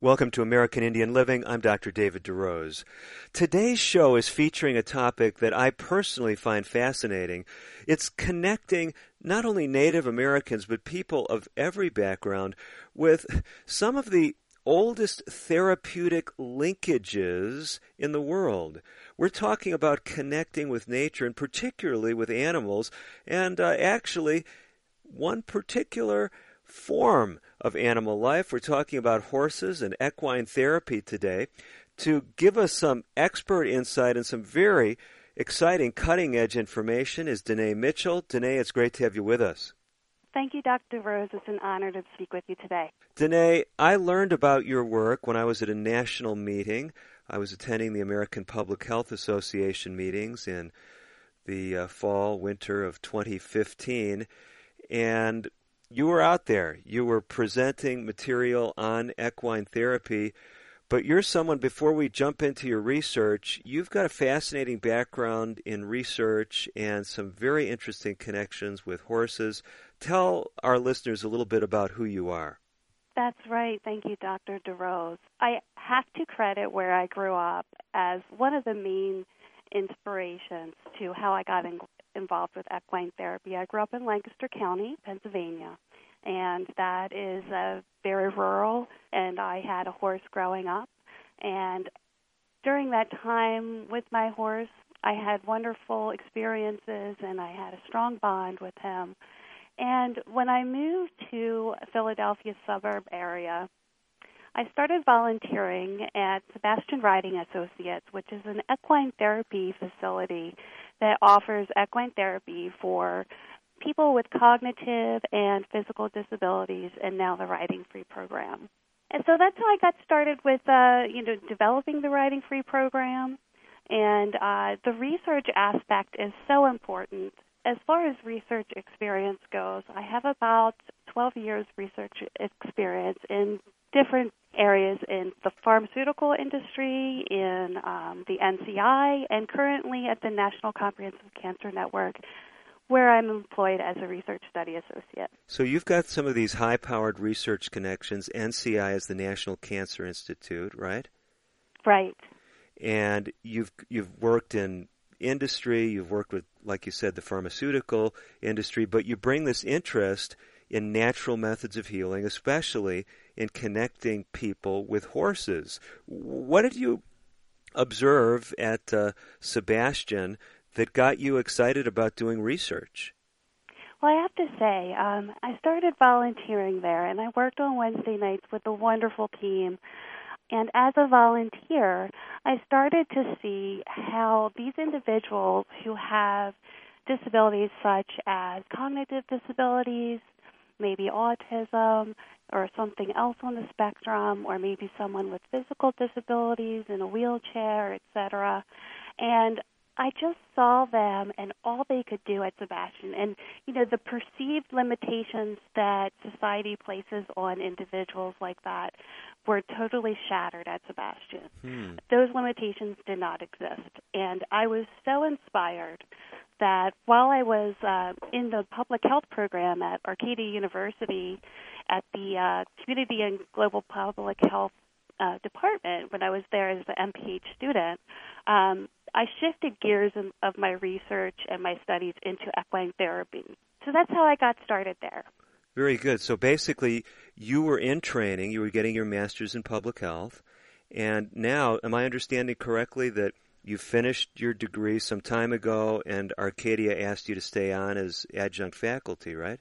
Welcome to American Indian Living. I'm Dr. David DeRose. Today's show is featuring a topic that I personally find fascinating. It's connecting not only Native Americans, but people of every background with some of the oldest therapeutic linkages in the world. We're talking about connecting with nature and particularly with animals, and uh, actually, one particular form of animal life. We're talking about horses and equine therapy today. To give us some expert insight and some very exciting cutting edge information is Danae Mitchell. Danae, it's great to have you with us. Thank you, Dr. Rose. It's an honor to speak with you today. Danae, I learned about your work when I was at a national meeting. I was attending the American Public Health Association meetings in the uh, fall, winter of 2015. And you were out there. You were presenting material on equine therapy. But you're someone, before we jump into your research, you've got a fascinating background in research and some very interesting connections with horses. Tell our listeners a little bit about who you are. That's right. Thank you, Dr. DeRose. I have to credit where I grew up as one of the main inspirations to how I got in, involved with equine therapy. I grew up in Lancaster County, Pennsylvania, and that is uh, very rural. And I had a horse growing up, and during that time with my horse, I had wonderful experiences, and I had a strong bond with him. And when I moved to Philadelphia suburb area, I started volunteering at Sebastian Riding Associates, which is an equine therapy facility that offers equine therapy for people with cognitive and physical disabilities and now the Riding Free program. And so that's how I got started with uh, you know developing the Riding Free program. And uh, the research aspect is so important. As far as research experience goes, I have about 12 years research experience in different areas in the pharmaceutical industry, in um, the NCI, and currently at the National Comprehensive Cancer Network, where I'm employed as a research study associate. So you've got some of these high powered research connections. NCI is the National Cancer Institute, right? Right. And you've you've worked in industry, you've worked with like you said the pharmaceutical industry, but you bring this interest in natural methods of healing, especially in connecting people with horses. What did you observe at uh, Sebastian that got you excited about doing research? Well, I have to say, um, I started volunteering there, and I worked on Wednesday nights with a wonderful team. And as a volunteer, I started to see how these individuals who have disabilities such as cognitive disabilities, maybe autism, or something else on the spectrum, or maybe someone with physical disabilities in a wheelchair, etc. And I just saw them and all they could do at Sebastian and you know the perceived limitations that society places on individuals like that were totally shattered at Sebastian. Hmm. Those limitations did not exist and I was so inspired that while I was uh, in the public health program at Arcadia University at the uh, Community and Global Public Health uh, department when I was there as an MPH student, um, I shifted gears in, of my research and my studies into equine therapy. So that's how I got started there. Very good. So basically, you were in training, you were getting your master's in public health, and now, am I understanding correctly that you finished your degree some time ago and Arcadia asked you to stay on as adjunct faculty, right?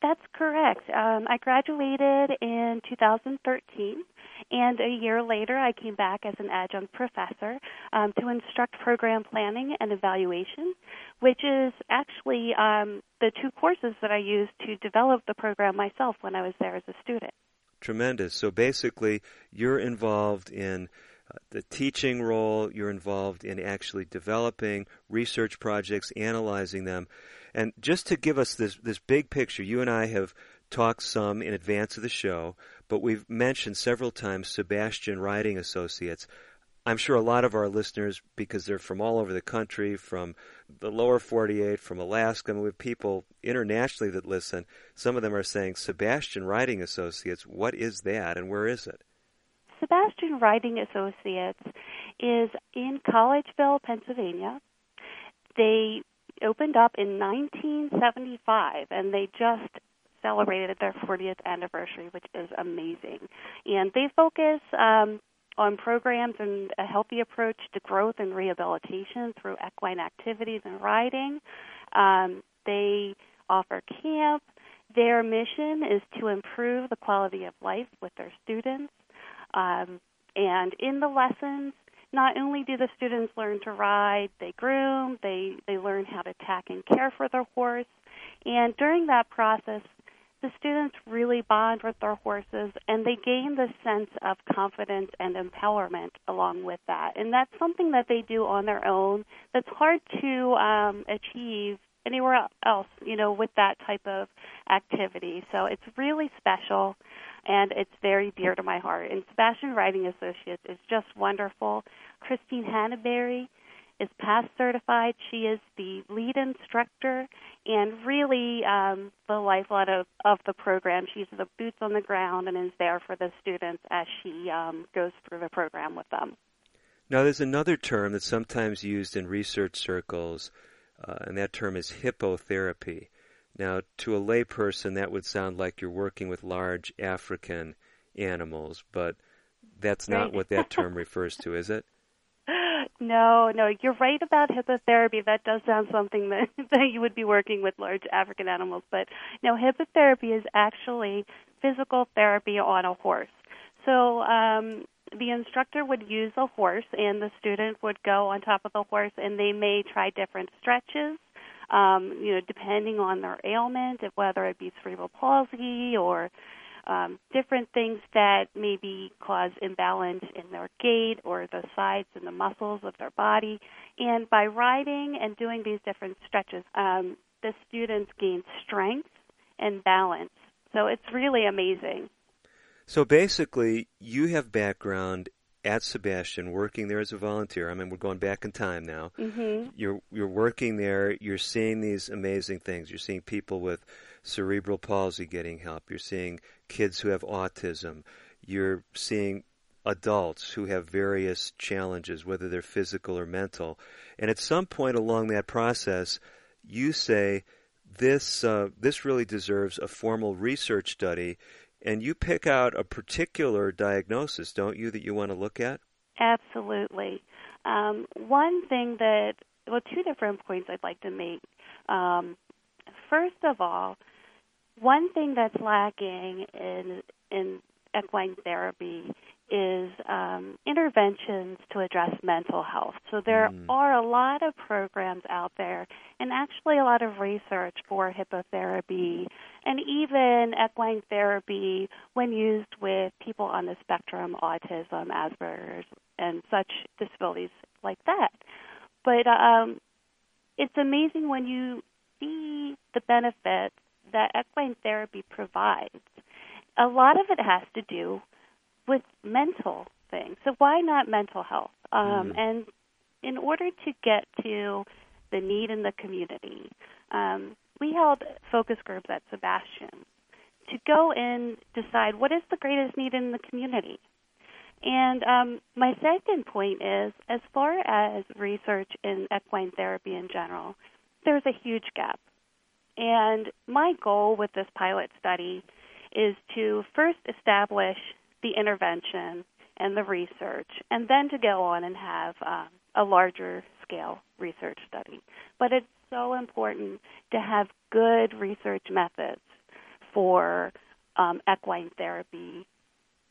That's correct. Um, I graduated in 2013, and a year later, I came back as an adjunct professor um, to instruct program planning and evaluation, which is actually um, the two courses that I used to develop the program myself when I was there as a student. Tremendous. So basically, you're involved in Uh, the teaching role, you're involved in actually developing research projects, analyzing them. And just to give us this, this big picture, you and I have talked some in advance of the show, but we've mentioned several times Sebastian Riding Associates. I'm sure a lot of our listeners, because they're from all over the country, from the lower 48, from Alaska, I mean, we have people internationally that listen. Some of them are saying, Sebastian Riding Associates, what is that and where is it? Sebastian Riding Associates is in Collegeville, Pennsylvania. They opened up in 1975 and they just celebrated their 40th anniversary, which is amazing. And they focus um, on programs and a healthy approach to growth and rehabilitation through equine activities and riding. Um, they offer camp. Their mission is to improve the quality of life with their students. Um, and in the lessons, not only do the students learn to ride, they groom, they, they learn how to tack and care for their horse. And during that process, the students really bond with their horses and they gain this sense of confidence and empowerment along with that. And that's something that they do on their own that's hard to um, achieve anywhere else, you know, with that type of activity. So it's really special and it's very dear to my heart. And Sebastian Riding Associates is just wonderful. Christine Hannaberry is PATH certified. She is the lead instructor and really um, the lifeblood of, of the program. She's the boots on the ground and is there for the students as she um, goes through the program with them. Now, there's another term that's sometimes used in research circles, uh, and that term is hippotherapy. Now, to a layperson, that would sound like you're working with large African animals, but that's not right. what that term refers to, is it? No, no, you're right about hippotherapy. That does sound something that, that you would be working with large African animals. But no, hippotherapy is actually physical therapy on a horse. So um, the instructor would use a horse, and the student would go on top of the horse, and they may try different stretches. Um, you know, depending on their ailment, whether it be cerebral palsy or um, different things that maybe cause imbalance in their gait or the sides and the muscles of their body. And by riding and doing these different stretches, um, the students gain strength and balance. So it's really amazing. So basically, you have background at Sebastian, working there as a volunteer. I mean, we're going back in time now. Mm-hmm. You're you're working there. You're seeing these amazing things. You're seeing people with cerebral palsy getting help. You're seeing kids who have autism. You're seeing adults who have various challenges, whether they're physical or mental. And at some point along that process, you say this uh, this really deserves a formal research study, and you pick out a particular diagnosis, don't you, that you want to look at? Absolutely. Um, one thing that well, two different points I'd like to make. Um, first of all, one thing that's lacking in in equine therapy is um, interventions to address mental health. So there Mm. are a lot of programs out there, and actually a lot of research for hippotherapy and even equine therapy when used with people on the spectrum, autism, Asperger's, and such disabilities like that. But um, it's amazing when you see the benefits that equine therapy provides. A lot of it has to do with mental things. So why not mental health? Um, Mhm. And in order to get to the need in the community, um, we held focus groups at Sebastian to go and decide what is the greatest need in the community. And um, my second point is, as far as research in equine therapy in general, there's a huge gap. And my goal with this pilot study is to first establish the intervention and the research, and then to go on and have um, a larger scale research study. But it's so important to have good research methods for um, equine therapy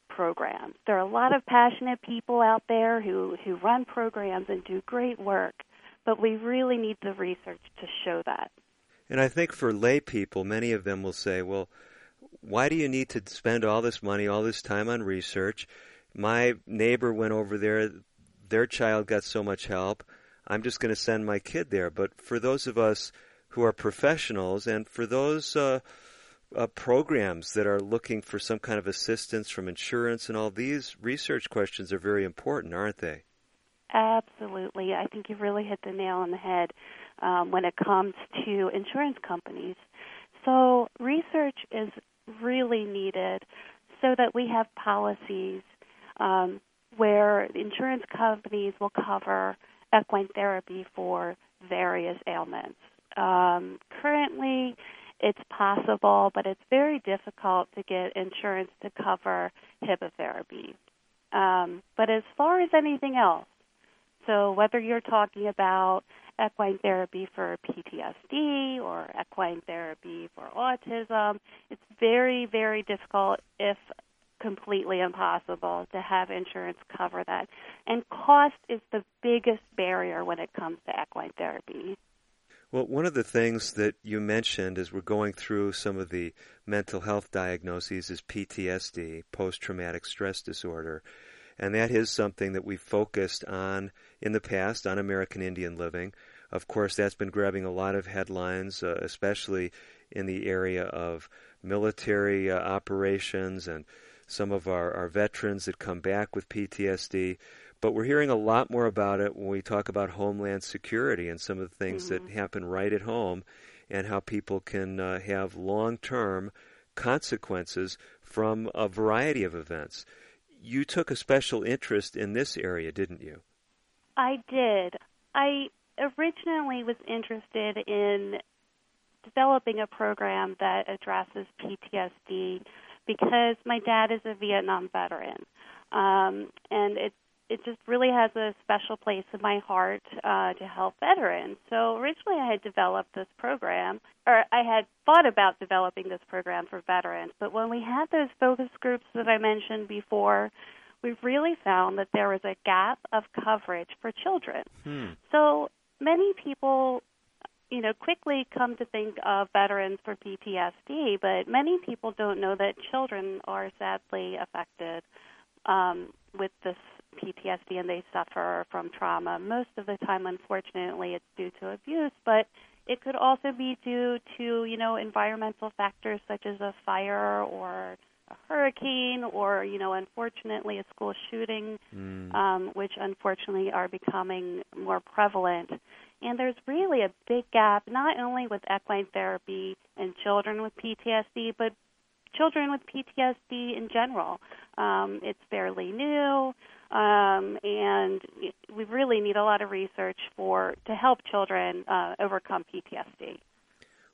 programs. There are a lot of passionate people out there who, who run programs and do great work, but we really need the research to show that. And I think for lay people, many of them will say, well, why do you need to spend all this money, all this time on research? my neighbor went over there, their child got so much help. I'm just going to send my kid there. But for those of us who are professionals and for those uh, uh, programs that are looking for some kind of assistance from insurance and all these research questions are very important, aren't they? Absolutely. I think you've really hit the nail on the head um, when it comes to insurance companies. So, research is really needed so that we have policies um, where insurance companies will cover equine therapy for various ailments. Um, currently, it's possible, but it's very difficult to get insurance to cover hippotherapy. Um, but as far as anything else, so whether you're talking about equine therapy for PTSD or equine therapy for autism, it's very, very difficult, if completely impossible, to have insurance cover that. And cost is the biggest barrier when it comes to equine therapy. Well, one of the things that you mentioned as we're going through some of the mental health diagnoses is PTSD, post traumatic stress disorder. And that is something that we've focused on in the past on American Indian Living. Of course, that's been grabbing a lot of headlines, uh, especially in the area of military uh, operations and some of our, our veterans that come back with PTSD. But we're hearing a lot more about it when we talk about homeland security and some of the things mm-hmm. that happen right at home and how people can uh, have long term consequences from a variety of events. You took a special interest in this area, didn't you? I did. I originally was interested in developing a program that addresses PTSD because my dad is a Vietnam veteran. Um, and it it just really has a special place in my heart uh, to help veterans. So originally, I had developed this program, or I had thought about developing this program for veterans. But when we had those focus groups that I mentioned before, we really found that there was a gap of coverage for children. Hmm. So many people you know, quickly come to think of veterans for PTSD, but many people don't know that children are sadly affected um, with this PTSD and they suffer from trauma. Most of the time, unfortunately, it's due to abuse, but it could also be due to, you know, environmental factors such as a fire or a hurricane or, you know, unfortunately, a school shooting, mm. um, which unfortunately are becoming more prevalent. And there's really a big gap, not only with equine therapy and children with PTSD, but children with PTSD in general. Um, it's fairly new, um, and we really need a lot of research for to help children uh, overcome PTSD.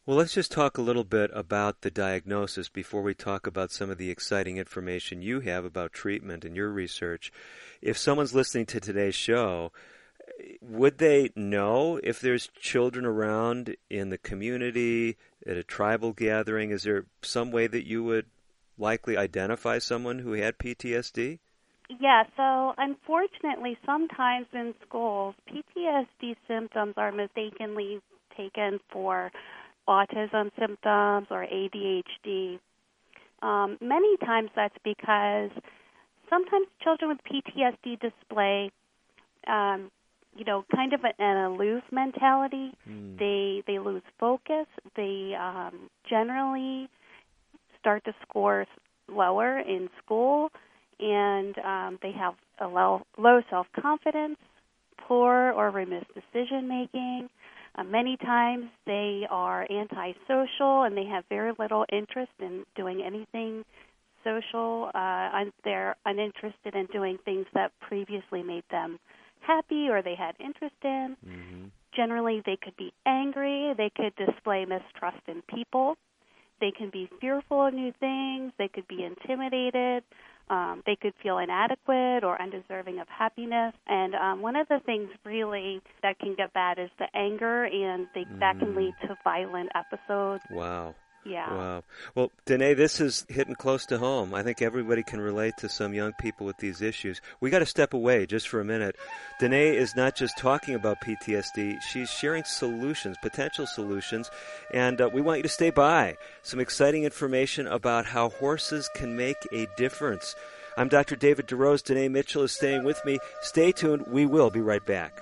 Well, let's just talk a little bit about the diagnosis before we talk about some of the exciting information you have about treatment and your research. If someone's listening to today's show, would they know if there's children around in the community at a tribal gathering? Is there some way that you would likely identify someone who had PTSD? Yeah, so unfortunately, sometimes in schools, PTSD symptoms are mistakenly taken for autism symptoms or ADHD. Um, many times that's because sometimes children with PTSD display, um, you know, kind of an aloof mentality. Mm. They they lose focus. They um, generally start to score lower in school, and um, they have a low, low self confidence, poor or remiss decision making. Uh, many times they are antisocial and they have very little interest in doing anything social. Uh, they're uninterested in doing things that previously made them happy or they had interest in. Mm-hmm. Generally, they could be angry. They could display mistrust in people. They can be fearful of new things. They could be intimidated. Um, they could feel inadequate or undeserving of happiness. And um, one of the things really that can get bad is the anger, and they, mm. that can lead to violent episodes. Wow. Yeah. Wow. Well, Danae, this is hitting close to home. I think everybody can relate to some young people with these issues. We got to step away just for a minute. Danae is not just talking about PTSD, she's sharing solutions, potential solutions, and uh, we want you to stay by. Some exciting information about how horses can make a difference. I'm Dr. David DeRose. Danae Mitchell is staying with me. Stay tuned. We will be right back.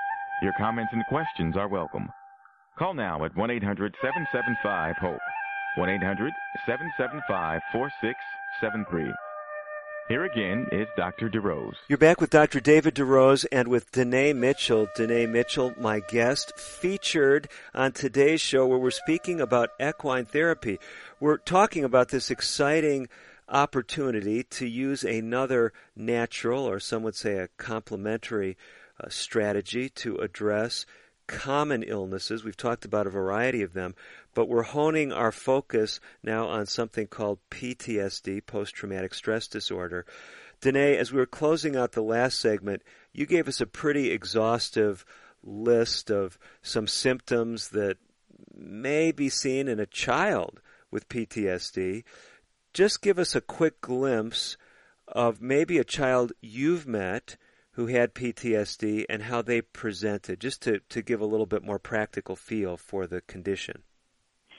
Your comments and questions are welcome. Call now at 1 800 775 HOPE. 1 800 775 4673. Here again is Dr. DeRose. You're back with Dr. David DeRose and with Danae Mitchell. Danae Mitchell, my guest, featured on today's show where we're speaking about equine therapy. We're talking about this exciting opportunity to use another natural, or some would say a complementary, strategy to address common illnesses. We've talked about a variety of them, but we're honing our focus now on something called PTSD, post traumatic stress disorder. Danae, as we were closing out the last segment, you gave us a pretty exhaustive list of some symptoms that may be seen in a child with PTSD. Just give us a quick glimpse of maybe a child you've met who had PTSD and how they presented, just to, to give a little bit more practical feel for the condition.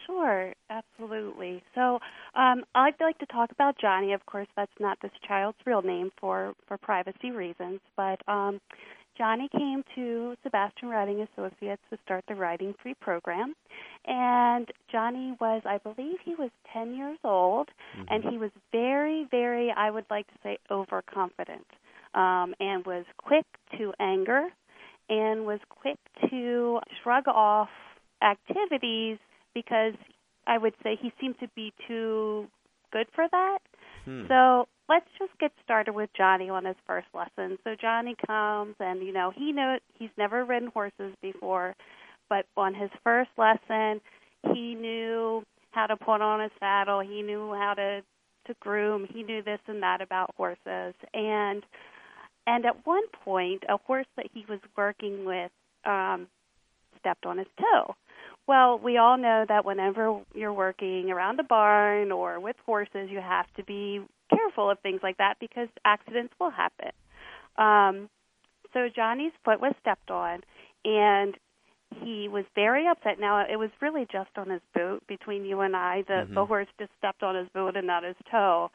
Sure, absolutely. So um, I'd like to talk about Johnny. Of course, that's not this child's real name for, for privacy reasons, but um, Johnny came to Sebastian Riding Associates to start the Riding Free program. And Johnny was, I believe he was 10 years old, mm-hmm. and he was very, very, I would like to say, overconfident um, and was quick to anger and was quick to shrug off activities because I would say he seemed to be too good for that. Hmm. So let's just get started with Johnny on his first lesson. So Johnny comes and you know he know he's never ridden horses before, but on his first lesson he knew how to put on a saddle. He knew how to to groom. He knew this and that about horses and and at one point, a horse that he was working with um, stepped on his toe. Well, we all know that whenever you're working around a barn or with horses, you have to be careful of things like that because accidents will happen. Um, so Johnny's foot was stepped on, and he was very upset. Now it was really just on his boot. Between you and I, the mm-hmm. the horse just stepped on his boot and not his toe.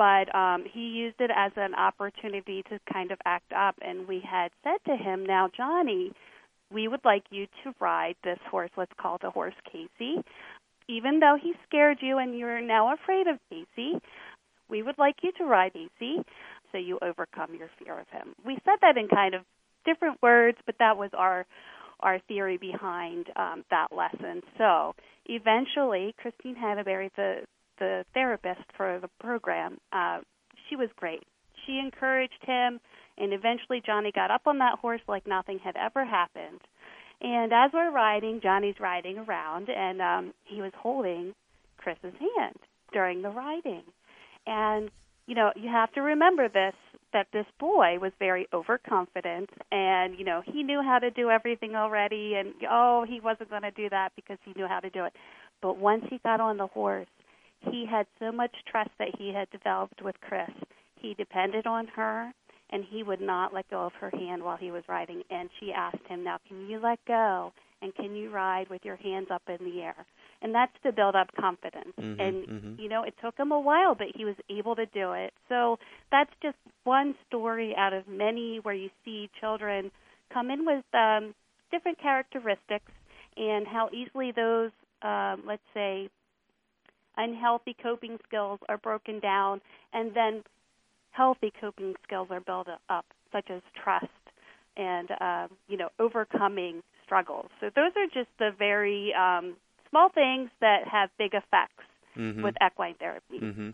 But um, he used it as an opportunity to kind of act up. And we had said to him, "Now, Johnny, we would like you to ride this horse. Let's call the horse Casey. Even though he scared you and you're now afraid of Casey, we would like you to ride Casey, so you overcome your fear of him." We said that in kind of different words, but that was our our theory behind um, that lesson. So eventually, Christine Hannaberry, the the therapist for the program, uh, she was great. She encouraged him, and eventually Johnny got up on that horse like nothing had ever happened. And as we're riding, Johnny's riding around, and um, he was holding Chris's hand during the riding. And you know, you have to remember this that this boy was very overconfident and you know he knew how to do everything already and oh he wasn't going to do that because he knew how to do it but once he got on the horse he had so much trust that he had developed with Chris. He depended on her, and he would not let go of her hand while he was riding. And she asked him, Now, can you let go? And can you ride with your hands up in the air? And that's to build up confidence. Mm-hmm, and, mm-hmm. you know, it took him a while, but he was able to do it. So that's just one story out of many where you see children come in with um, different characteristics and how easily those, um, let's say, unhealthy coping skills are broken down, and then healthy coping skills are built up, such as trust and uh, you know overcoming struggles. So those are just the very um, small things that have big effects Mhm. with equine therapy. hmm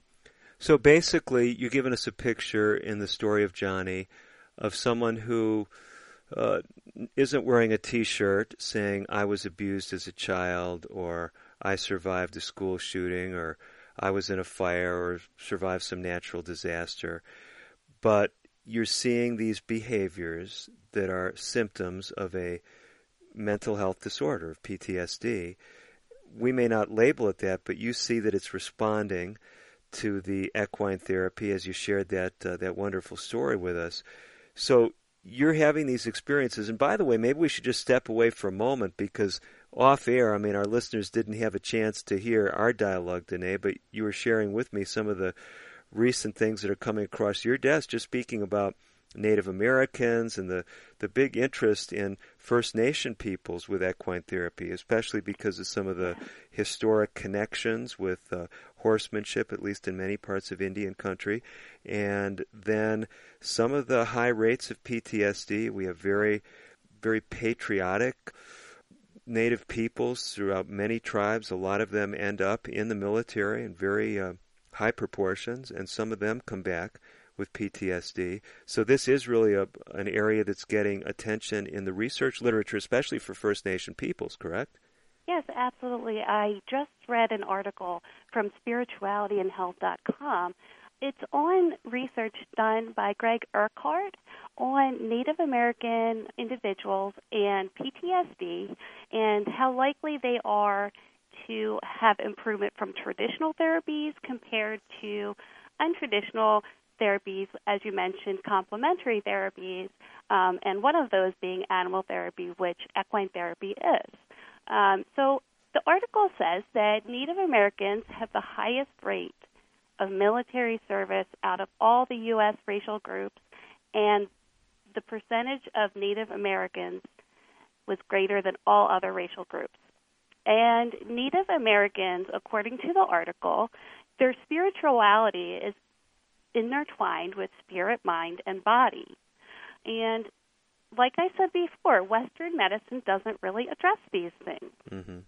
So basically, you're giving us a picture in the story of Johnny of someone who uh, isn't wearing a T-shirt saying "I was abused as a child" or "I survived a school shooting" or "I was in a fire" or survived some natural disaster, but you're seeing these behaviors that are symptoms of a mental health disorder of PTSD. We may not label it that, but you see that it's responding to the equine therapy as you shared that uh, that wonderful story with us. So you're having these experiences, and by the way, maybe we should just step away for a moment because off air, I mean, our listeners didn't have a chance to hear our dialogue, Danae, but you were sharing with me some of the recent things that are coming across your desk, just speaking about Native Americans and the, the big interest in First Nation peoples with equine therapy, especially because of some of the historic connections with uh, horsemanship, at least in many parts of Indian country, and then some of the high rates of PTSD. We have very, very patriotic Native peoples throughout many tribes. A lot of them end up in the military in very uh, high proportions, and some of them come back with PTSD. So this is really a, an area that's getting attention in the research literature, especially for First Nation peoples, correct? Yes, absolutely. I just read an article from spiritualityandhealth.com. It's on research done by Greg Urquhart on Native American individuals and PTSD and how likely they are to have improvement from traditional therapies compared to untraditional therapies, as you mentioned, complementary therapies, um, and one of those being animal therapy, which equine therapy is. Um, so the article says that Native Americans have the highest rate of military service out of all the U.S. racial groups, and the percentage of Native Americans was greater than all other racial groups. And Native Americans, according to the article, their spirituality is intertwined with spirit, mind, and body. And like I said before, Western medicine doesn't really address these things. Mm-hmm.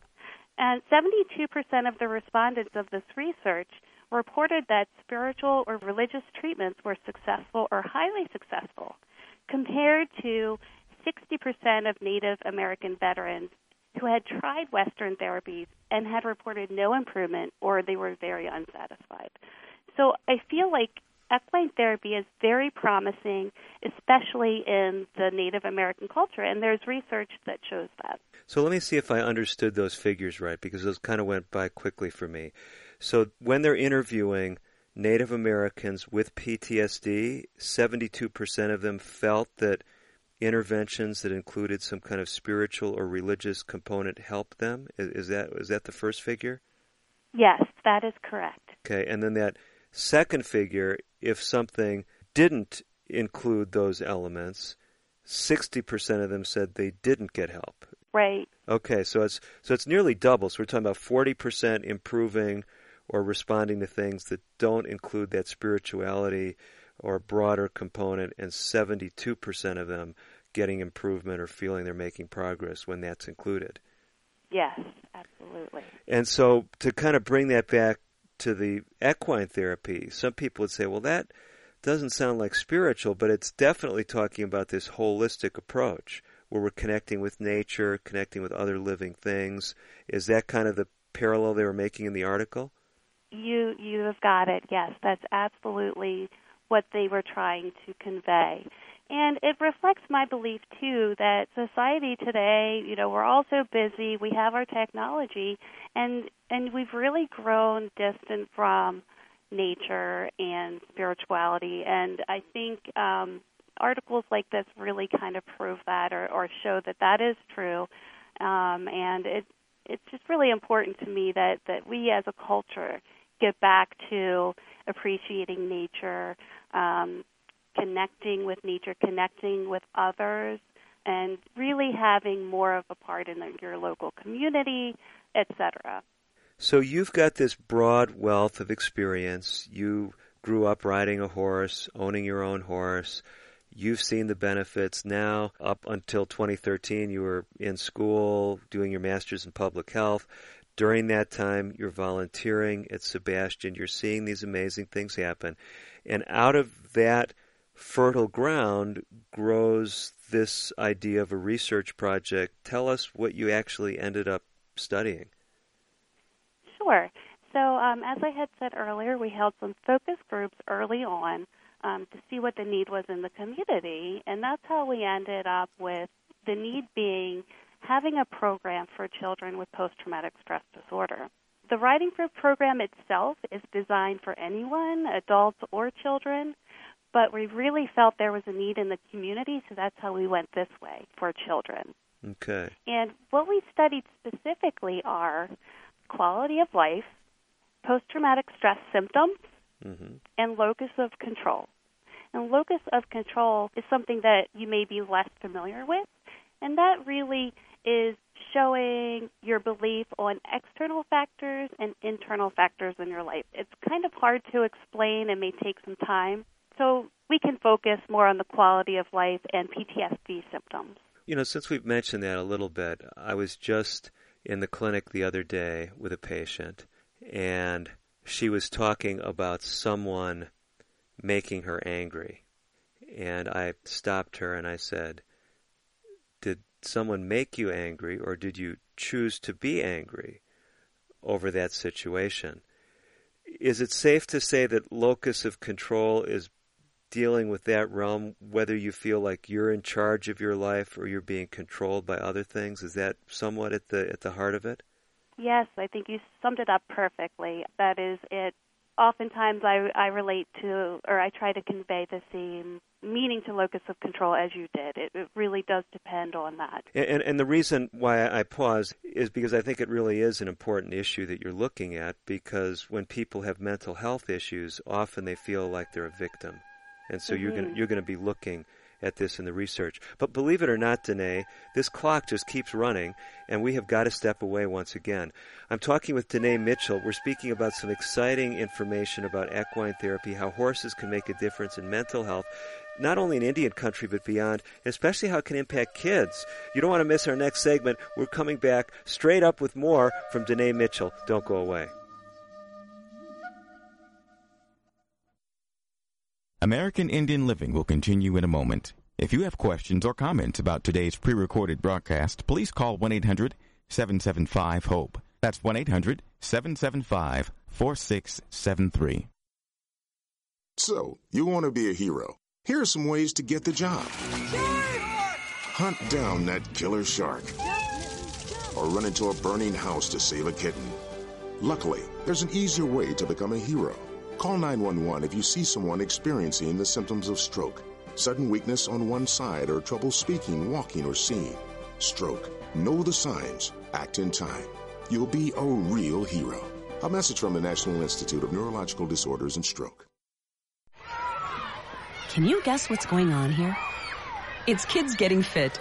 And 72% of the respondents of this research reported that spiritual or religious treatments were successful or highly successful, compared to 60% of Native American veterans who had tried Western therapies and had reported no improvement or they were very unsatisfied. So I feel like equine therapy is very promising, especially in the Native American culture, and there's research that shows that. So let me see if I understood those figures right, because those kind of went by quickly for me. So when they're interviewing Native Americans with PTSD, 72% of them felt that interventions that included some kind of spiritual or religious component helped them. Is, is that is that the first figure? Yes, that is correct. Okay, and then that second figure, if something didn't include those elements, 60% of them said they didn't get help. Right. Okay, so it's so it's nearly double. So we're talking about 40% improving or responding to things that don't include that spirituality or broader component and 72% of them getting improvement or feeling they're making progress when that's included. Yes, absolutely. And so to kind of bring that back to the equine therapy, some people would say, well, that doesn't sound like spiritual, but it's definitely talking about this holistic approach where we're connecting with nature, connecting with other living things. Is that kind of the parallel they were making in the article? You you have got it. Yes, that's absolutely what they were trying to convey. And it reflects my belief too that society today, you know, we're all so busy, we have our technology and and we've really grown distant from nature and spirituality and I think um articles like this really kind of prove that or, or show that that is true. Um and it it's just really important to me that that we as a culture get back to appreciating nature, um, connecting with nature, connecting with others, and really having more of a part in your local community, etc. So you've got this broad wealth of experience. You grew up riding a horse, owning your own horse. You've seen the benefits now. Up until 2013, you were in school doing your master's in public health. During that time, you're volunteering at Sebastian. You're seeing these amazing things happen. And out of that fertile ground grows this idea of a research project. Tell us what you actually ended up studying. Sure. So, um, as I had said earlier, we held some focus groups early on um, to see what the need was in the community, and that's how we ended up with the need being having a program for children with post traumatic stress disorder. The Writing Group program itself is designed for anyone, adults or children, but we really felt there was a need in the community, so that's how we went this way for children. Okay. And what we studied specifically are quality of life, post traumatic stress symptoms, mm-hmm. and locus of control. And locus of control is something that you may be less familiar with, and that really is showing your belief on external factors and internal factors in your life. It's kind of hard to explain and may take some time. So we can focus more on the quality of life and PTSD symptoms. You know, since we've mentioned that a little bit, I was just in the clinic the other day with a patient, and she was talking about someone making her angry. And I stopped her and I said, Did someone make you angry, or did you choose to be angry over that situation? Is it safe to say that locus of control is dealing with that realm, whether you feel like you're in charge of your life or you're being controlled by other things? Is that somewhat at the at the heart of it? Yes, I think you summed it up perfectly. That is it. Oftentimes, I I relate to or I try to convey the same meaning to locus of control as you did. It, it really does depend on that. And, and the reason why I pause is because I think it really is an important issue that you're looking at. Because when people have mental health issues, often they feel like they're a victim and so mm-hmm. you're going you're going to be looking at this in the research. But believe it or not, Danae, this clock just keeps running, and we have got to step away once again. I'm talking with Danae Mitchell. We're speaking about some exciting information about equine therapy, how horses can make a difference in mental health, not only in Indian country but beyond, especially how it can impact kids. You don't want to miss our next segment. We're coming back straight up with more from Danae Mitchell. Don't go away. American Indian Living will continue in a moment. If you have questions or comments about today's pre recorded broadcast, please call 1 800 775 HOPE. That's 1 800 775 4673. So, you want to be a hero. Here are some ways to get the job hunt down that killer shark, or run into a burning house to save a kitten. Luckily, there's an easier way to become a hero. Call 911 if you see someone experiencing the symptoms of stroke, sudden weakness on one side, or trouble speaking, walking, or seeing. Stroke. Know the signs. Act in time. You'll be a real hero. A message from the National Institute of Neurological Disorders and Stroke. Can you guess what's going on here? It's kids getting fit.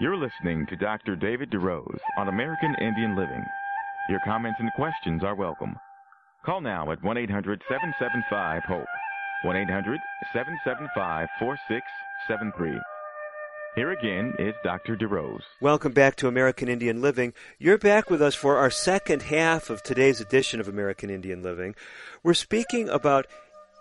You're listening to Dr. David DeRose on American Indian Living. Your comments and questions are welcome. Call now at 1 800 775 HOPE. 1 800 775 4673. Here again is Dr. DeRose. Welcome back to American Indian Living. You're back with us for our second half of today's edition of American Indian Living. We're speaking about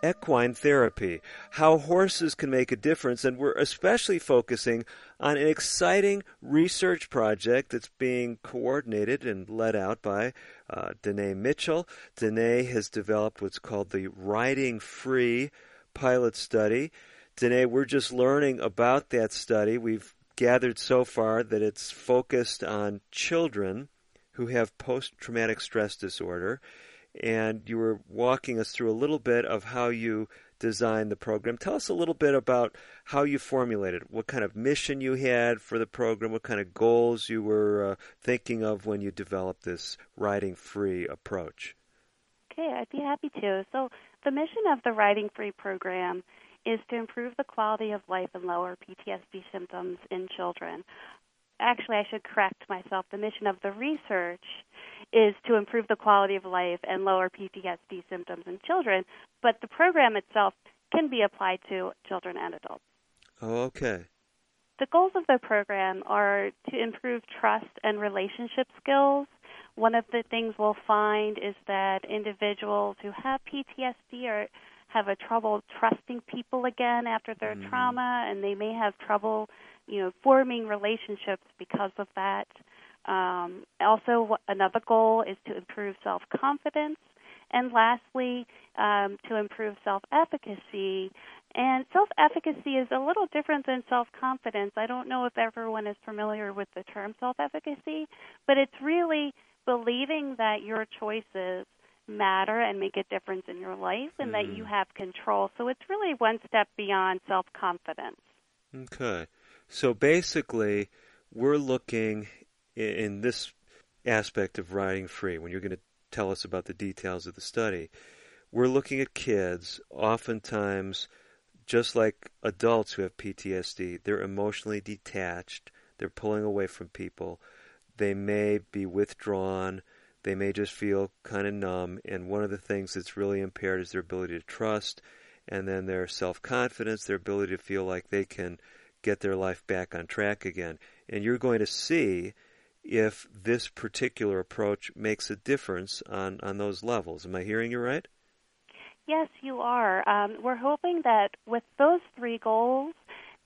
equine therapy, how horses can make a difference, and we're especially focusing on an exciting research project that's being coordinated and led out by uh, Danae Mitchell. Danae has developed what's called the Riding Free pilot study. Danae, we're just learning about that study. We've gathered so far that it's focused on children who have post traumatic stress disorder and you were walking us through a little bit of how you designed the program. Tell us a little bit about how you formulated what kind of mission you had for the program, what kind of goals you were uh, thinking of when you developed this riding free approach. Okay, I'd be happy to. So, the mission of the Riding Free program is to improve the quality of life and lower PTSD symptoms in children. Actually, I should correct myself. The mission of the research is to improve the quality of life and lower PTSD symptoms in children, but the program itself can be applied to children and adults. okay. The goals of the program are to improve trust and relationship skills. One of the things we'll find is that individuals who have PTSD are have a trouble trusting people again after their mm. trauma and they may have trouble, you know, forming relationships because of that. Um, also, another goal is to improve self confidence. And lastly, um, to improve self efficacy. And self efficacy is a little different than self confidence. I don't know if everyone is familiar with the term self efficacy, but it's really believing that your choices matter and make a difference in your life and mm. that you mm. have control. So it's really one step beyond self confidence. Okay. So basically, we're looking in this aspect of riding free, when you're going to tell us about the details of the study, we're looking at kids, oftentimes, just like adults who have PTSD, they're emotionally detached, they're pulling away from people, they may be withdrawn, they may just feel kind of numb, and one of the things that's really impaired is their ability to trust, and then their self confidence, their ability to feel like they can get their life back on track again. And you're going to see if this particular approach makes a difference on, on those levels. Am I hearing you right? Yes, you are. Um, we're hoping that with those three goals,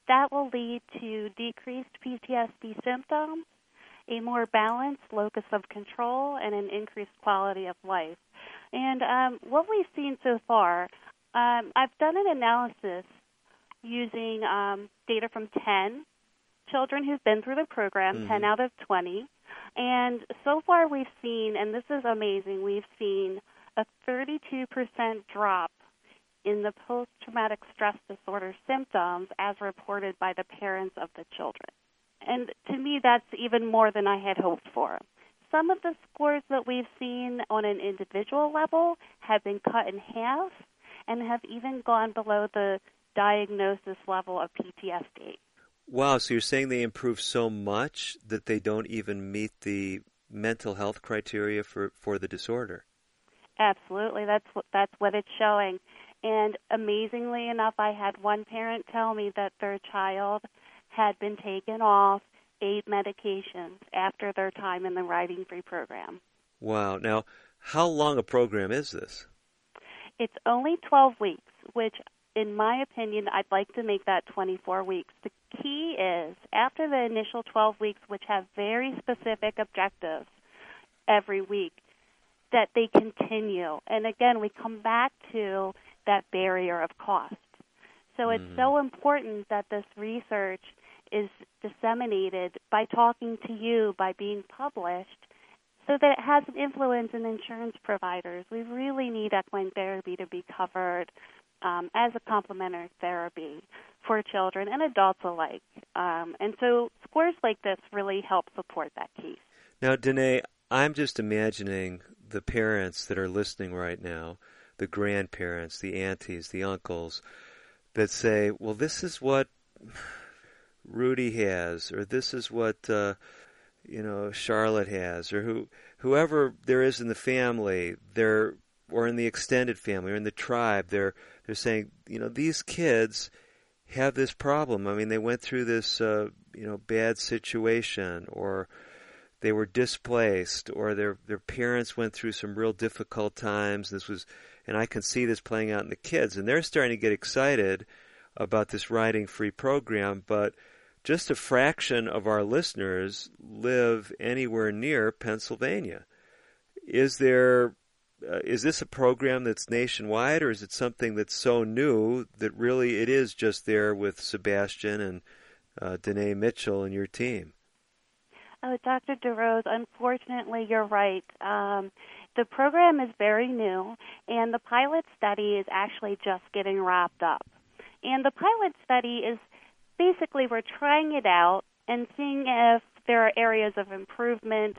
that will lead to decreased PTSD symptoms, a more balanced locus of control, and an increased quality of life. And um, what we've seen so far, um, I've done an analysis using um, data from 10 children who've been through the program, mm-hmm. 10 out of 20. And so far we've seen, and this is amazing, we've seen a 32% drop in the post traumatic stress disorder symptoms as reported by the parents of the children. And to me, that's even more than I had hoped for. Some of the scores that we've seen on an individual level have been cut in half and have even gone below the diagnosis level of PTSD. Wow, so you're saying they improve so much that they don't even meet the mental health criteria for, for the disorder? Absolutely, that's what that's what it's showing. And amazingly enough, I had one parent tell me that their child had been taken off eight medications after their time in the Riding Free program. Wow. Now, how long a program is this? It's only 12 weeks, which, in my opinion, I'd like to make that 24 weeks. The key is after the initial 12 weeks, which have very specific objectives every week, that they continue. And again, we come back to that barrier of cost. So it's mm. so important that this research is disseminated by talking to you, by being published, so that it has an influence in insurance providers. We really need equine therapy to be covered um, as a complementary therapy for children and adults alike. Um, and so scores like this really help support that case. Now, Danae, I'm just imagining the parents that are listening right now the grandparents, the aunties, the uncles that say, well, this is what Rudy has, or this is what, uh, you know, Charlotte has, or who, whoever there is in the family, they're, or in the extended family, or in the tribe, they're, they're saying, you know, these kids have this problem. I mean, they went through this, uh, you know, bad situation, or, they were displaced or their their parents went through some real difficult times this was and I can see this playing out in the kids, and they're starting to get excited about this riding free program, but just a fraction of our listeners live anywhere near Pennsylvania. Is there uh, is this a program that's nationwide, or is it something that's so new that really it is just there with Sebastian and uh, Danae Mitchell and your team? Oh, Dr. DeRose, unfortunately, you're right. Um, the program is very new, and the pilot study is actually just getting wrapped up. And the pilot study is basically we're trying it out and seeing if there are areas of improvement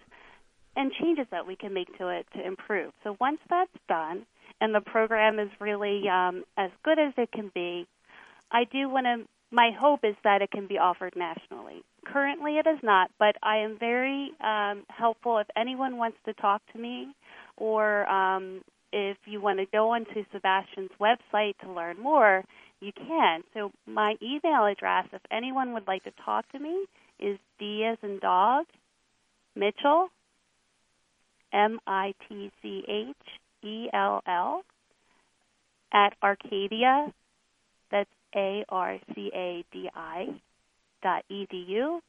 and changes that we can make to it to improve. So once that's done and the program is really um, as good as it can be, I do want to. My hope is that it can be offered nationally. Currently, it is not, but I am very um, helpful if anyone wants to talk to me or um, if you want to go onto Sebastian's website to learn more, you can. So my email address, if anyone would like to talk to me, is D as in dog, Mitchell, M I T C H E L L, at Arcadia, that's A R C A D I, dot edu.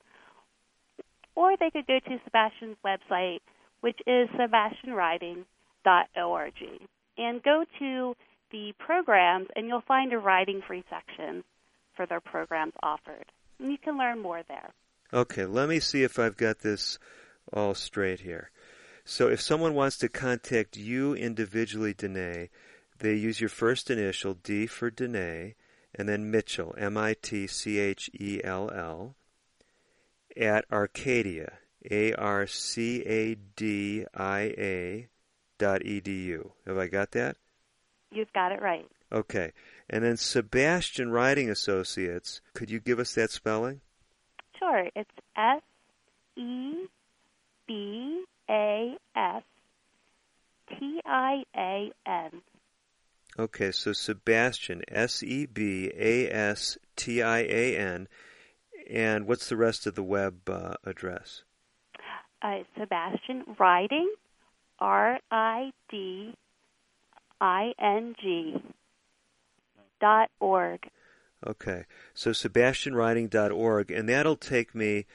Or they could go to Sebastian's website, which is sebastianriding.org. And go to the programs, and you'll find a Riding Free section for their programs offered. And you can learn more there. Okay, let me see if I've got this all straight here. So if someone wants to contact you individually, Danae, they use your first initial, D for Danae, and then Mitchell, M I T C H E L L, at Arcadia, a R C A D I A dot edu. Have I got that? You've got it right. Okay. And then Sebastian Riding Associates, could you give us that spelling? Sure. It's S E B A S T I A N. Okay, so Sebastian, S E B A S T I A N. And what's the rest of the web uh, address? uh, Sebastian Riding, R I D I N G dot org. Okay, so SebastianRiding.org, and that'll take me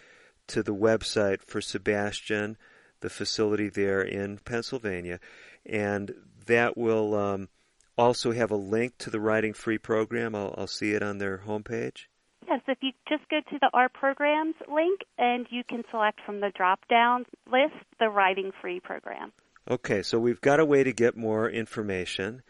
to the website for Sebastian, the facility there in Pennsylvania, and that will um, also have a link to the Riding Free program. I'll, I'll see it on their homepage. Yes, if you just go to the Our Programs link and you can select from the drop down list the Riding Free program. Okay, so we've got a way to get more information.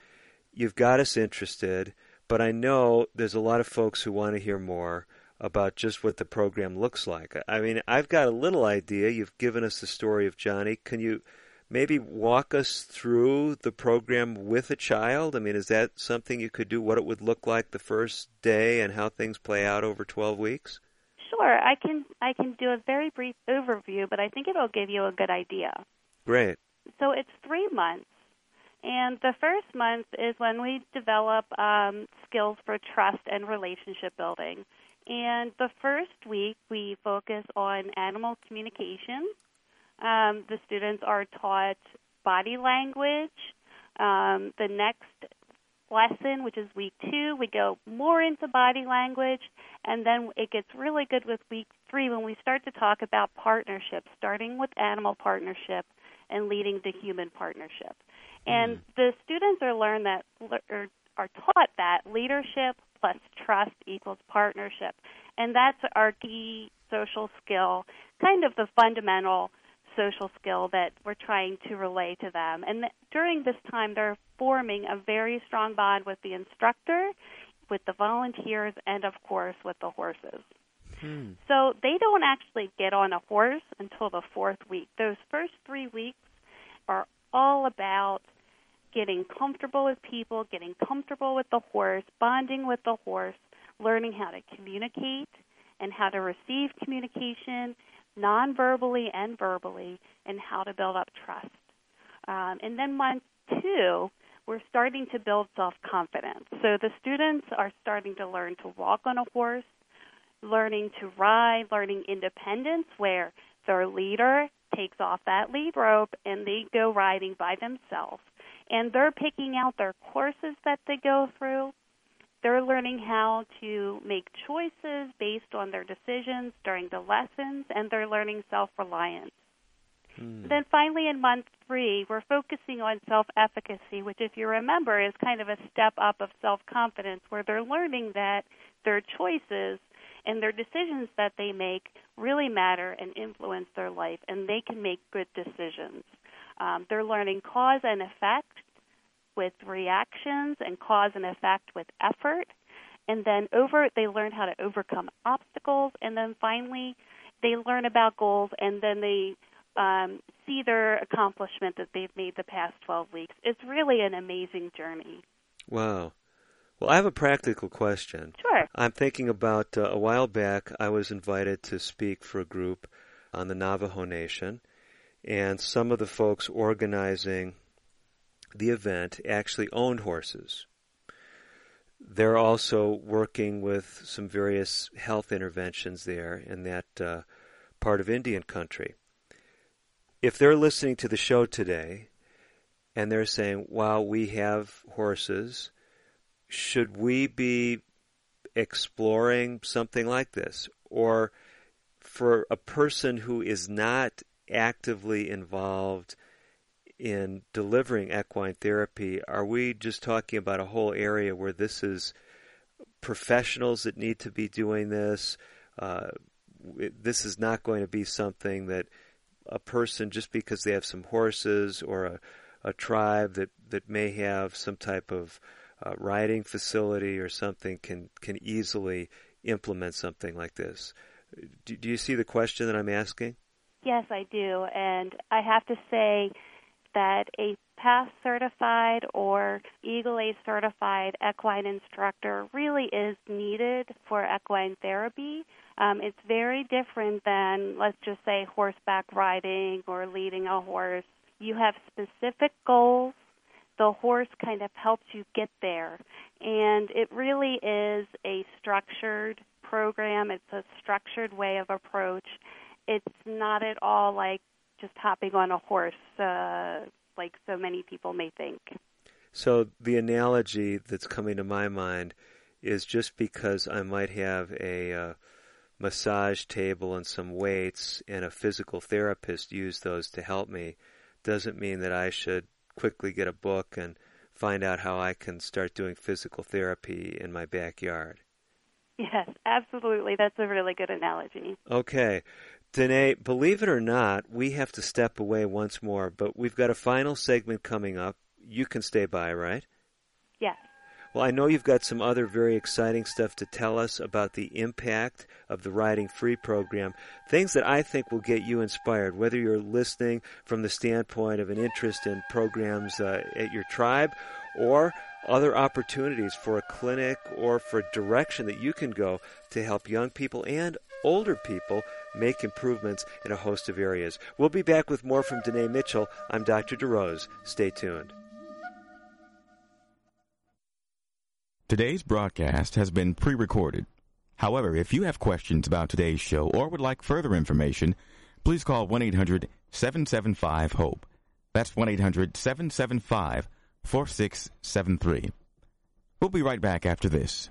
You've got us interested, but I know there's a lot of folks who want to hear more about just what the program looks like. I mean, I've got a little idea. You've given us the story of Johnny. Can you maybe walk us through the program with a child? I mean, is that something you could do? What it would look like the first day and how things play out over 12 weeks? Sure, I can I can do a very brief overview, but I think it'll give you a good idea. Great. So it's three months, and the first month is when we develop um, skills for trust and relationship building. And the first week we focus on animal communication. Um, the students are taught body language. Um, the next lesson, which is week two, we go more into body language, and then it gets really good with week three when we start to talk about partnerships, starting with animal partnership and leading to human partnership. And mm. the students are learned that are taught that leadership plus trust equals partnership, and that's our key social skill, kind of the fundamental social skill that we're trying to relay to them. And th- during this time, they're forming a very strong bond with the instructor, with the volunteers, and of course with the horses. Hmm. So they don't actually get on a horse until the fourth week. Those first three weeks are all about getting comfortable with people, getting comfortable with the horse, bonding with the horse, learning how to communicate and how to receive communication non-verbally and verbally, and how to build up trust. Um, and then month two, we're starting to build self-confidence. So the students are starting to learn to walk on a horse, learning to ride, learning independence, where their leader takes off that lead rope and they go riding by themselves. And they're picking out their courses that they go through. They're learning how to make choices based on their decisions during the lessons, and they're learning self reliance. Hmm. Then finally, in month three, we're focusing on self efficacy, which, if you remember, is kind of a step up of self confidence, where they're learning that their choices and their decisions that they make really matter and influence their life, and they can make good decisions. Um, they're learning cause and effect, with reactions and cause and effect with effort. And then over they learn how to overcome obstacles and then finally they learn about goals and then they um, see their accomplishment that they've made the past 12 weeks. It's really an amazing journey. Wow. Well, I have a practical question. Sure. I'm thinking about uh, a while back, I was invited to speak for a group on the Navajo Nation, and some of the folks organizing the event actually owned horses. They're also working with some various health interventions there in that uh, part of Indian country. If they're listening to the show today and they're saying, wow, we have horses, should we be exploring something like this? Or for a person who is not actively involved in delivering equine therapy, are we just talking about a whole area where this is professionals that need to be doing this? Uh, this is not going to be something that a person, just because they have some horses or a, a tribe that, that may have some type of uh, riding facility or something, can, can easily implement something like this. Do, do you see the question that I'm asking? Yes, I do. And I have to say, that a PATH certified or EAGALA certified equine instructor really is needed for equine therapy. Um, it's very different than, let's just say, horseback riding or leading a horse. You have specific goals. The horse kind of helps you get there. And it really is a structured program, it's a structured way of approach. It's not at all like just hopping on a horse uh, like so many people may think. So the analogy that's coming to my mind is just because I might have a uh, massage table and some weights and a physical therapist use those to help me doesn't mean that I should quickly get a book and find out how I can start doing physical therapy in my backyard. Yes, absolutely. That's a really good analogy. Okay. Danae, believe it or not, we have to step away once more, but we've got a final segment coming up. You can stay by, right? Yes. Well, I know you've got some other very exciting stuff to tell us about the impact of the Riding Free program, things that I think will get you inspired, whether you're listening from the standpoint of an interest in programs uh, at your tribe or other opportunities for a clinic or for direction that you can go to help young people and older people make improvements in a host of areas. We'll be back with more from Danae Mitchell. I'm Dr. DeRose. Stay tuned. Today's broadcast has been pre recorded. However, if you have questions about today's show or would like further information, please call 1 800 775 HOPE. That's 1 800 775 4673. We'll be right back after this.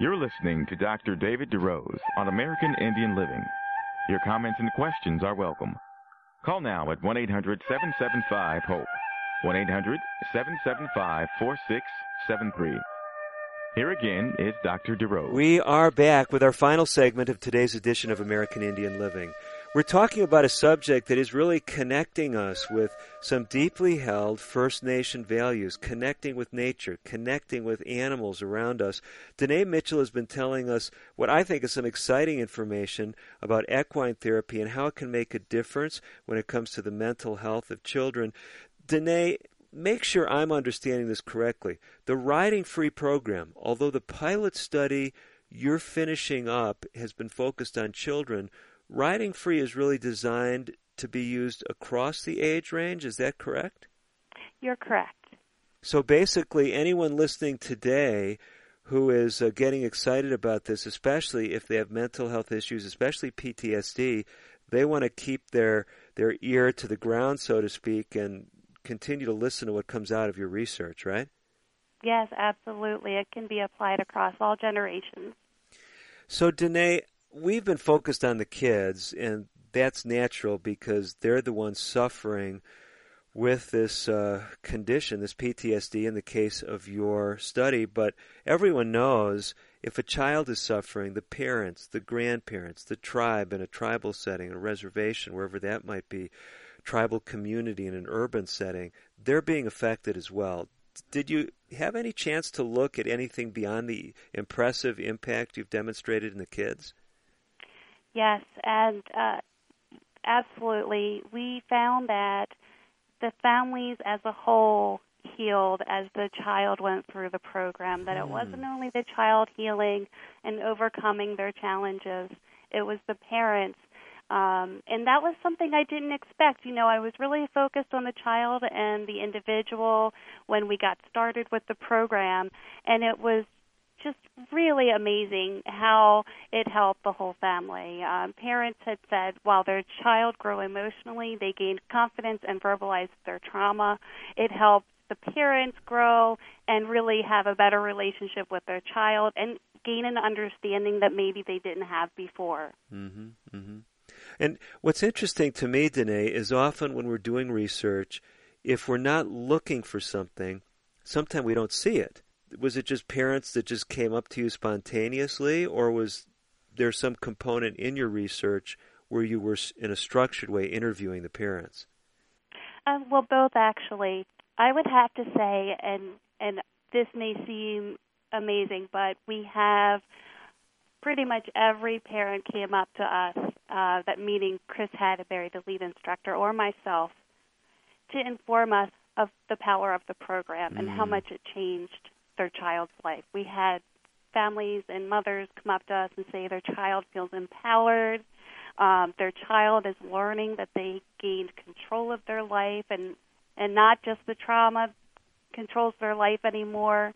You're listening to Dr. David DeRose on American Indian Living. Your comments and questions are welcome. Call now at 1 800 775 HOPE. 1 800 775 4673. Here again is Dr. DeRose. We are back with our final segment of today's edition of American Indian Living. We're talking about a subject that is really connecting us with some deeply held First Nation values, connecting with nature, connecting with animals around us. Danae Mitchell has been telling us what I think is some exciting information about equine therapy and how it can make a difference when it comes to the mental health of children. Danae, make sure I'm understanding this correctly. The Riding Free program, although the pilot study you're finishing up has been focused on children, Riding Free is really designed to be used across the age range. Is that correct? You're correct. So basically, anyone listening today who is uh, getting excited about this, especially if they have mental health issues, especially PTSD, they want to keep their their ear to the ground, so to speak, and continue to listen to what comes out of your research, right? Yes, absolutely. It can be applied across all generations. So, Danae, we've been focused on the kids, and that's natural because they're the ones suffering with this uh, condition, this PTSD, in the case of your study. But everyone knows if a child is suffering, the parents, the grandparents, the tribe in a tribal setting, a reservation, wherever that might be, tribal community in an urban setting, they're being affected as well. Did you have any chance to look at anything beyond the impressive impact you've demonstrated in the kids? Yes, and uh, absolutely. We found that the families as a whole healed as the child went through the program, that it wasn't only the child healing and overcoming their challenges, it was the parents. Um, and that was something I didn't expect. You know, I was really focused on the child and the individual when we got started with the program, and it was just really amazing how it helped the whole family. Um, parents had said while their child grew emotionally, they gained confidence and verbalized their trauma. It helped the parents grow and really have a better relationship with their child and gain an understanding that maybe they didn't have before. Mm-hmm, mm-hmm. And what's interesting to me, Danae, is often when we're doing research, if we're not looking for something, sometimes we don't see it. Was it just parents that just came up to you spontaneously, or was there some component in your research where you were in a structured way interviewing the parents? Uh, well, both actually. I would have to say, and and this may seem amazing, but we have pretty much every parent came up to us, uh, that meeting Chris Hadberry, the lead instructor, or myself, to inform us of the power of the program mm. and how mm. much it changed their child's life. We had families and mothers come up to us and say their child feels empowered. Um, their child is learning that they gained control of their life and and not just the trauma controls their life anymore.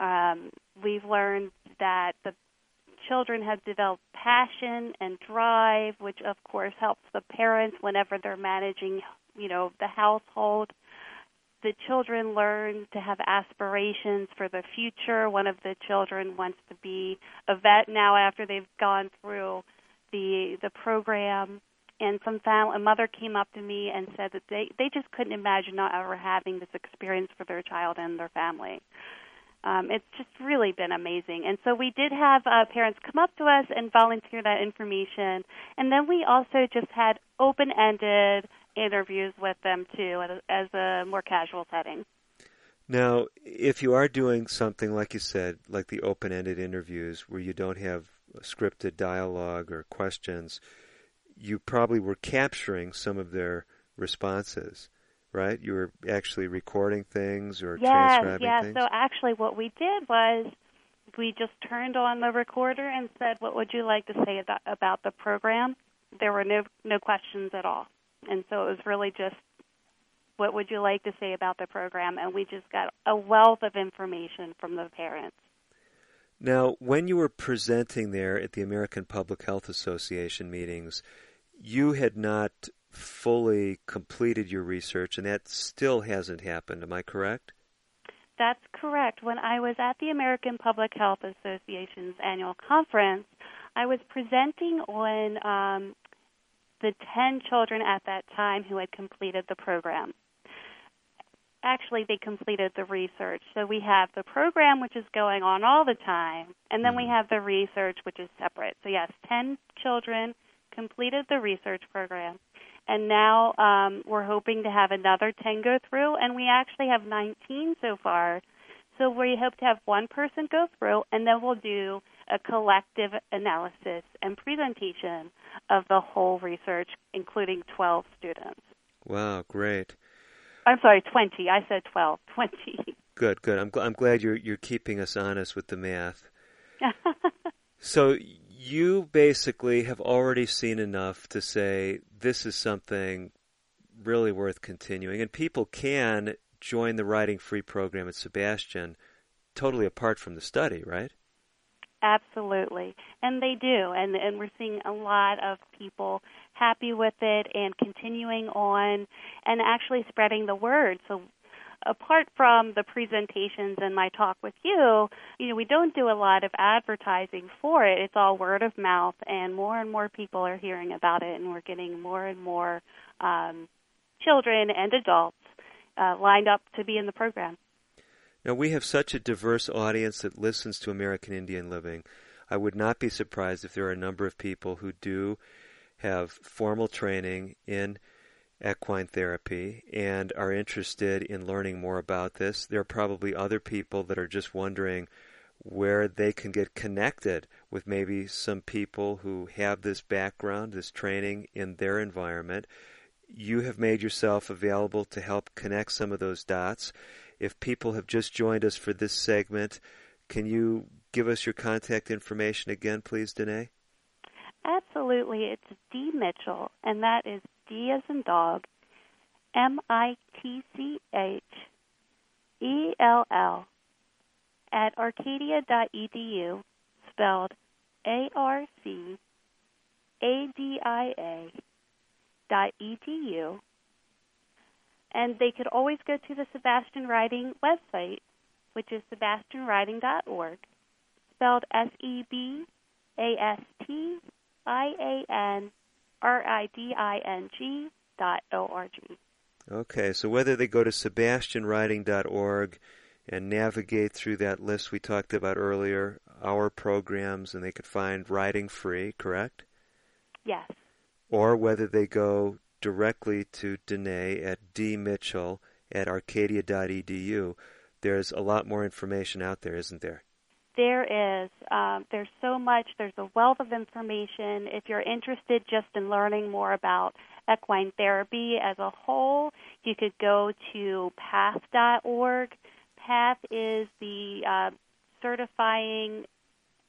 Um, we've learned that the children have developed passion and drive, which of course helps the parents whenever they're managing, you know, the household. The children learn to have aspirations for the future. One of the children wants to be a vet now after they've gone through the the program and some family, a mother came up to me and said that they they just couldn't imagine not ever having this experience for their child and their family. Um, it's just really been amazing. And so we did have uh, parents come up to us and volunteer that information, and then we also just had open-ended interviews with them too, as a more casual setting. Now, if you are doing something like you said, like the open-ended interviews, where you don't have scripted dialogue or questions you probably were capturing some of their responses, right? You were actually recording things or yes, transcribing yes. things. So actually, what we did was we just turned on the recorder and said, "What would you like to say about the program?" There were no no questions at all, and so it was really just, "What would you like to say about the program?" And we just got a wealth of information from the parents. Now, when you were presenting there at the American Public Health Association meetings, you had not fully completed your research, and that still hasn't happened. Am I correct? That's correct. When I was at the American Public Health Association's annual conference, I was presenting on um, the 10 children at that time who had completed the program actually they completed the research. So we have the program which is going on all the time, and then we mm-hmm. have the research which is separate. So yes, 10 children completed the research program. And now um, we're hoping to have another 10 go through, and we actually have 19 so far. So we hope to have one person go through, and then we'll do a collective analysis and presentation of the whole research, including 12 students. Wow, great. I'm sorry, 20. I said 12. 20. Good, good. I'm, gl- I'm glad you're, you're keeping us honest with the math. so you basically have already seen enough to say this is something really worth continuing. And people can join the Riding Free program at Sebastian totally apart from the study, right? Absolutely. And they do. And, and we're seeing a lot of people happy with it and continuing on and actually spreading the word. So apart from the presentations and my talk with you, you know, we don't do a lot of advertising for it. It's all word of mouth, and more and more people are hearing about it, and we're getting more and more um, children and adults uh, lined up to be in the program. Now, we have such a diverse audience that listens to American Indian Living. I would not be surprised if there are a number of people who do have formal training in equine therapy and are interested in learning more about this. There are probably other people that are just wondering where they can get connected with maybe some people who have this background, this training in their environment. You have made yourself available to help connect some of those dots. If people have just joined us for this segment, can you give us your contact information again, please, Danae? Absolutely. It's D. Mitchell, and that is D as in dog, M I T C H E L L, at arcadia.edu, spelled A R C A D I A dot edu. And they could always go to the Sebastian Riding website, which is sebastianriding.org, spelled S E B A S T I A N R I D I N G dot O R G. Okay, so whether they go to sebastianriding.org and navigate through that list we talked about earlier, our programs, and they could find Riding Free, correct? Yes. Or whether they go directly to Danae at dmitchell at arcadia.edu. There's a lot more information out there, isn't there? There is. Um, there's so much. There's a wealth of information. If you're interested just in learning more about equine therapy as a whole, you could go to path.org. PATH is the uh, certifying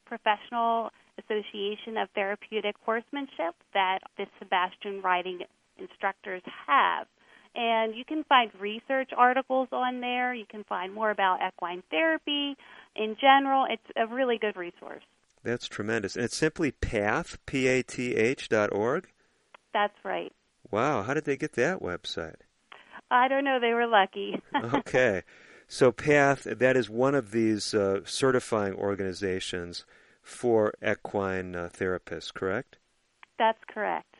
professional association of therapeutic horsemanship that the Sebastian riding instructors have. And you can find research articles on there. You can find more about equine therapy in general. It's a really good resource. That's tremendous. And it's simply path, P A T H dot org? That's right. Wow, how did they get that website? I don't know. They were lucky. okay. So, PATH, that is one of these uh, certifying organizations for equine uh, therapists, correct? That's correct.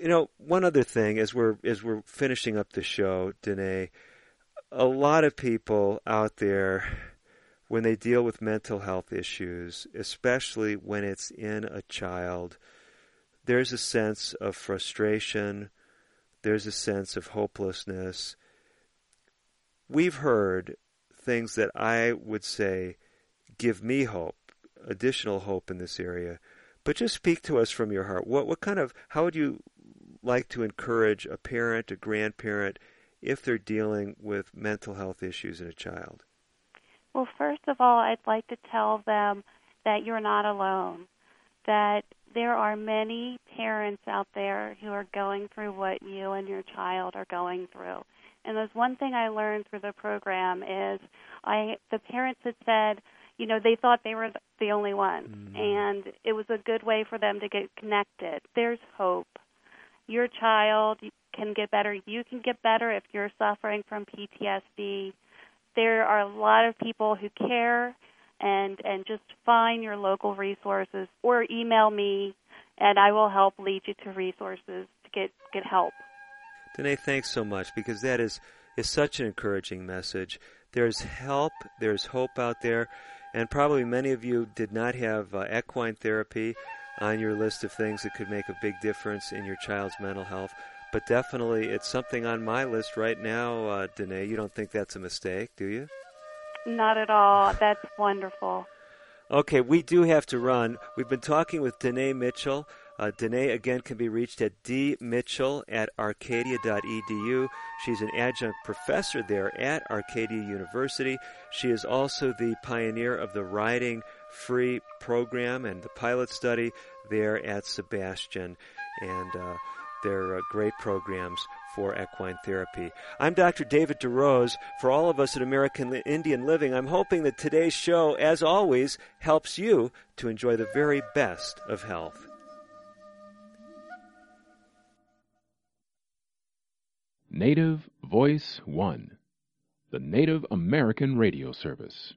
You know, one other thing as we're as we're finishing up the show, Danae, a lot of people out there when they deal with mental health issues, especially when it's in a child, there's a sense of frustration, there's a sense of hopelessness. We've heard things that I would say give me hope, additional hope in this area. But just speak to us from your heart. What what kind of how would you like to encourage a parent, a grandparent, if they're dealing with mental health issues in a child? Well, first of all, I'd like to tell them that you're not alone. That there are many parents out there who are going through what you and your child are going through. And there's one thing I learned through the program is I the parents had said, you know, they thought they were the only ones mm-hmm. and it was a good way for them to get connected. There's hope. Your child can get better. You can get better if you're suffering from PTSD. There are a lot of people who care and and just find your local resources or email me and I will help lead you to resources to get get help. Danae, thanks so much because that is is such an encouraging message. There's help, there's hope out there, and probably many of you did not have uh, equine therapy on your list of things that could make a big difference in your child's mental health. But definitely, it's something on my list right now, uh, Danae. You don't think that's a mistake, do you? Not at all. That's wonderful. Okay, we do have to run. We've been talking with Danae Mitchell. Uh, Danae, again, can be reached at dmitchell at arcadia.edu. She's an adjunct professor there at Arcadia University. She is also the pioneer of the Riding Free program and the pilot study there at Sebastian. And uh, they're uh, great programs for equine therapy. I'm Dr. David DeRose. For all of us at American Indian Living, I'm hoping that today's show, as always, helps you to enjoy the very best of health. Native Voice One, the Native American Radio Service.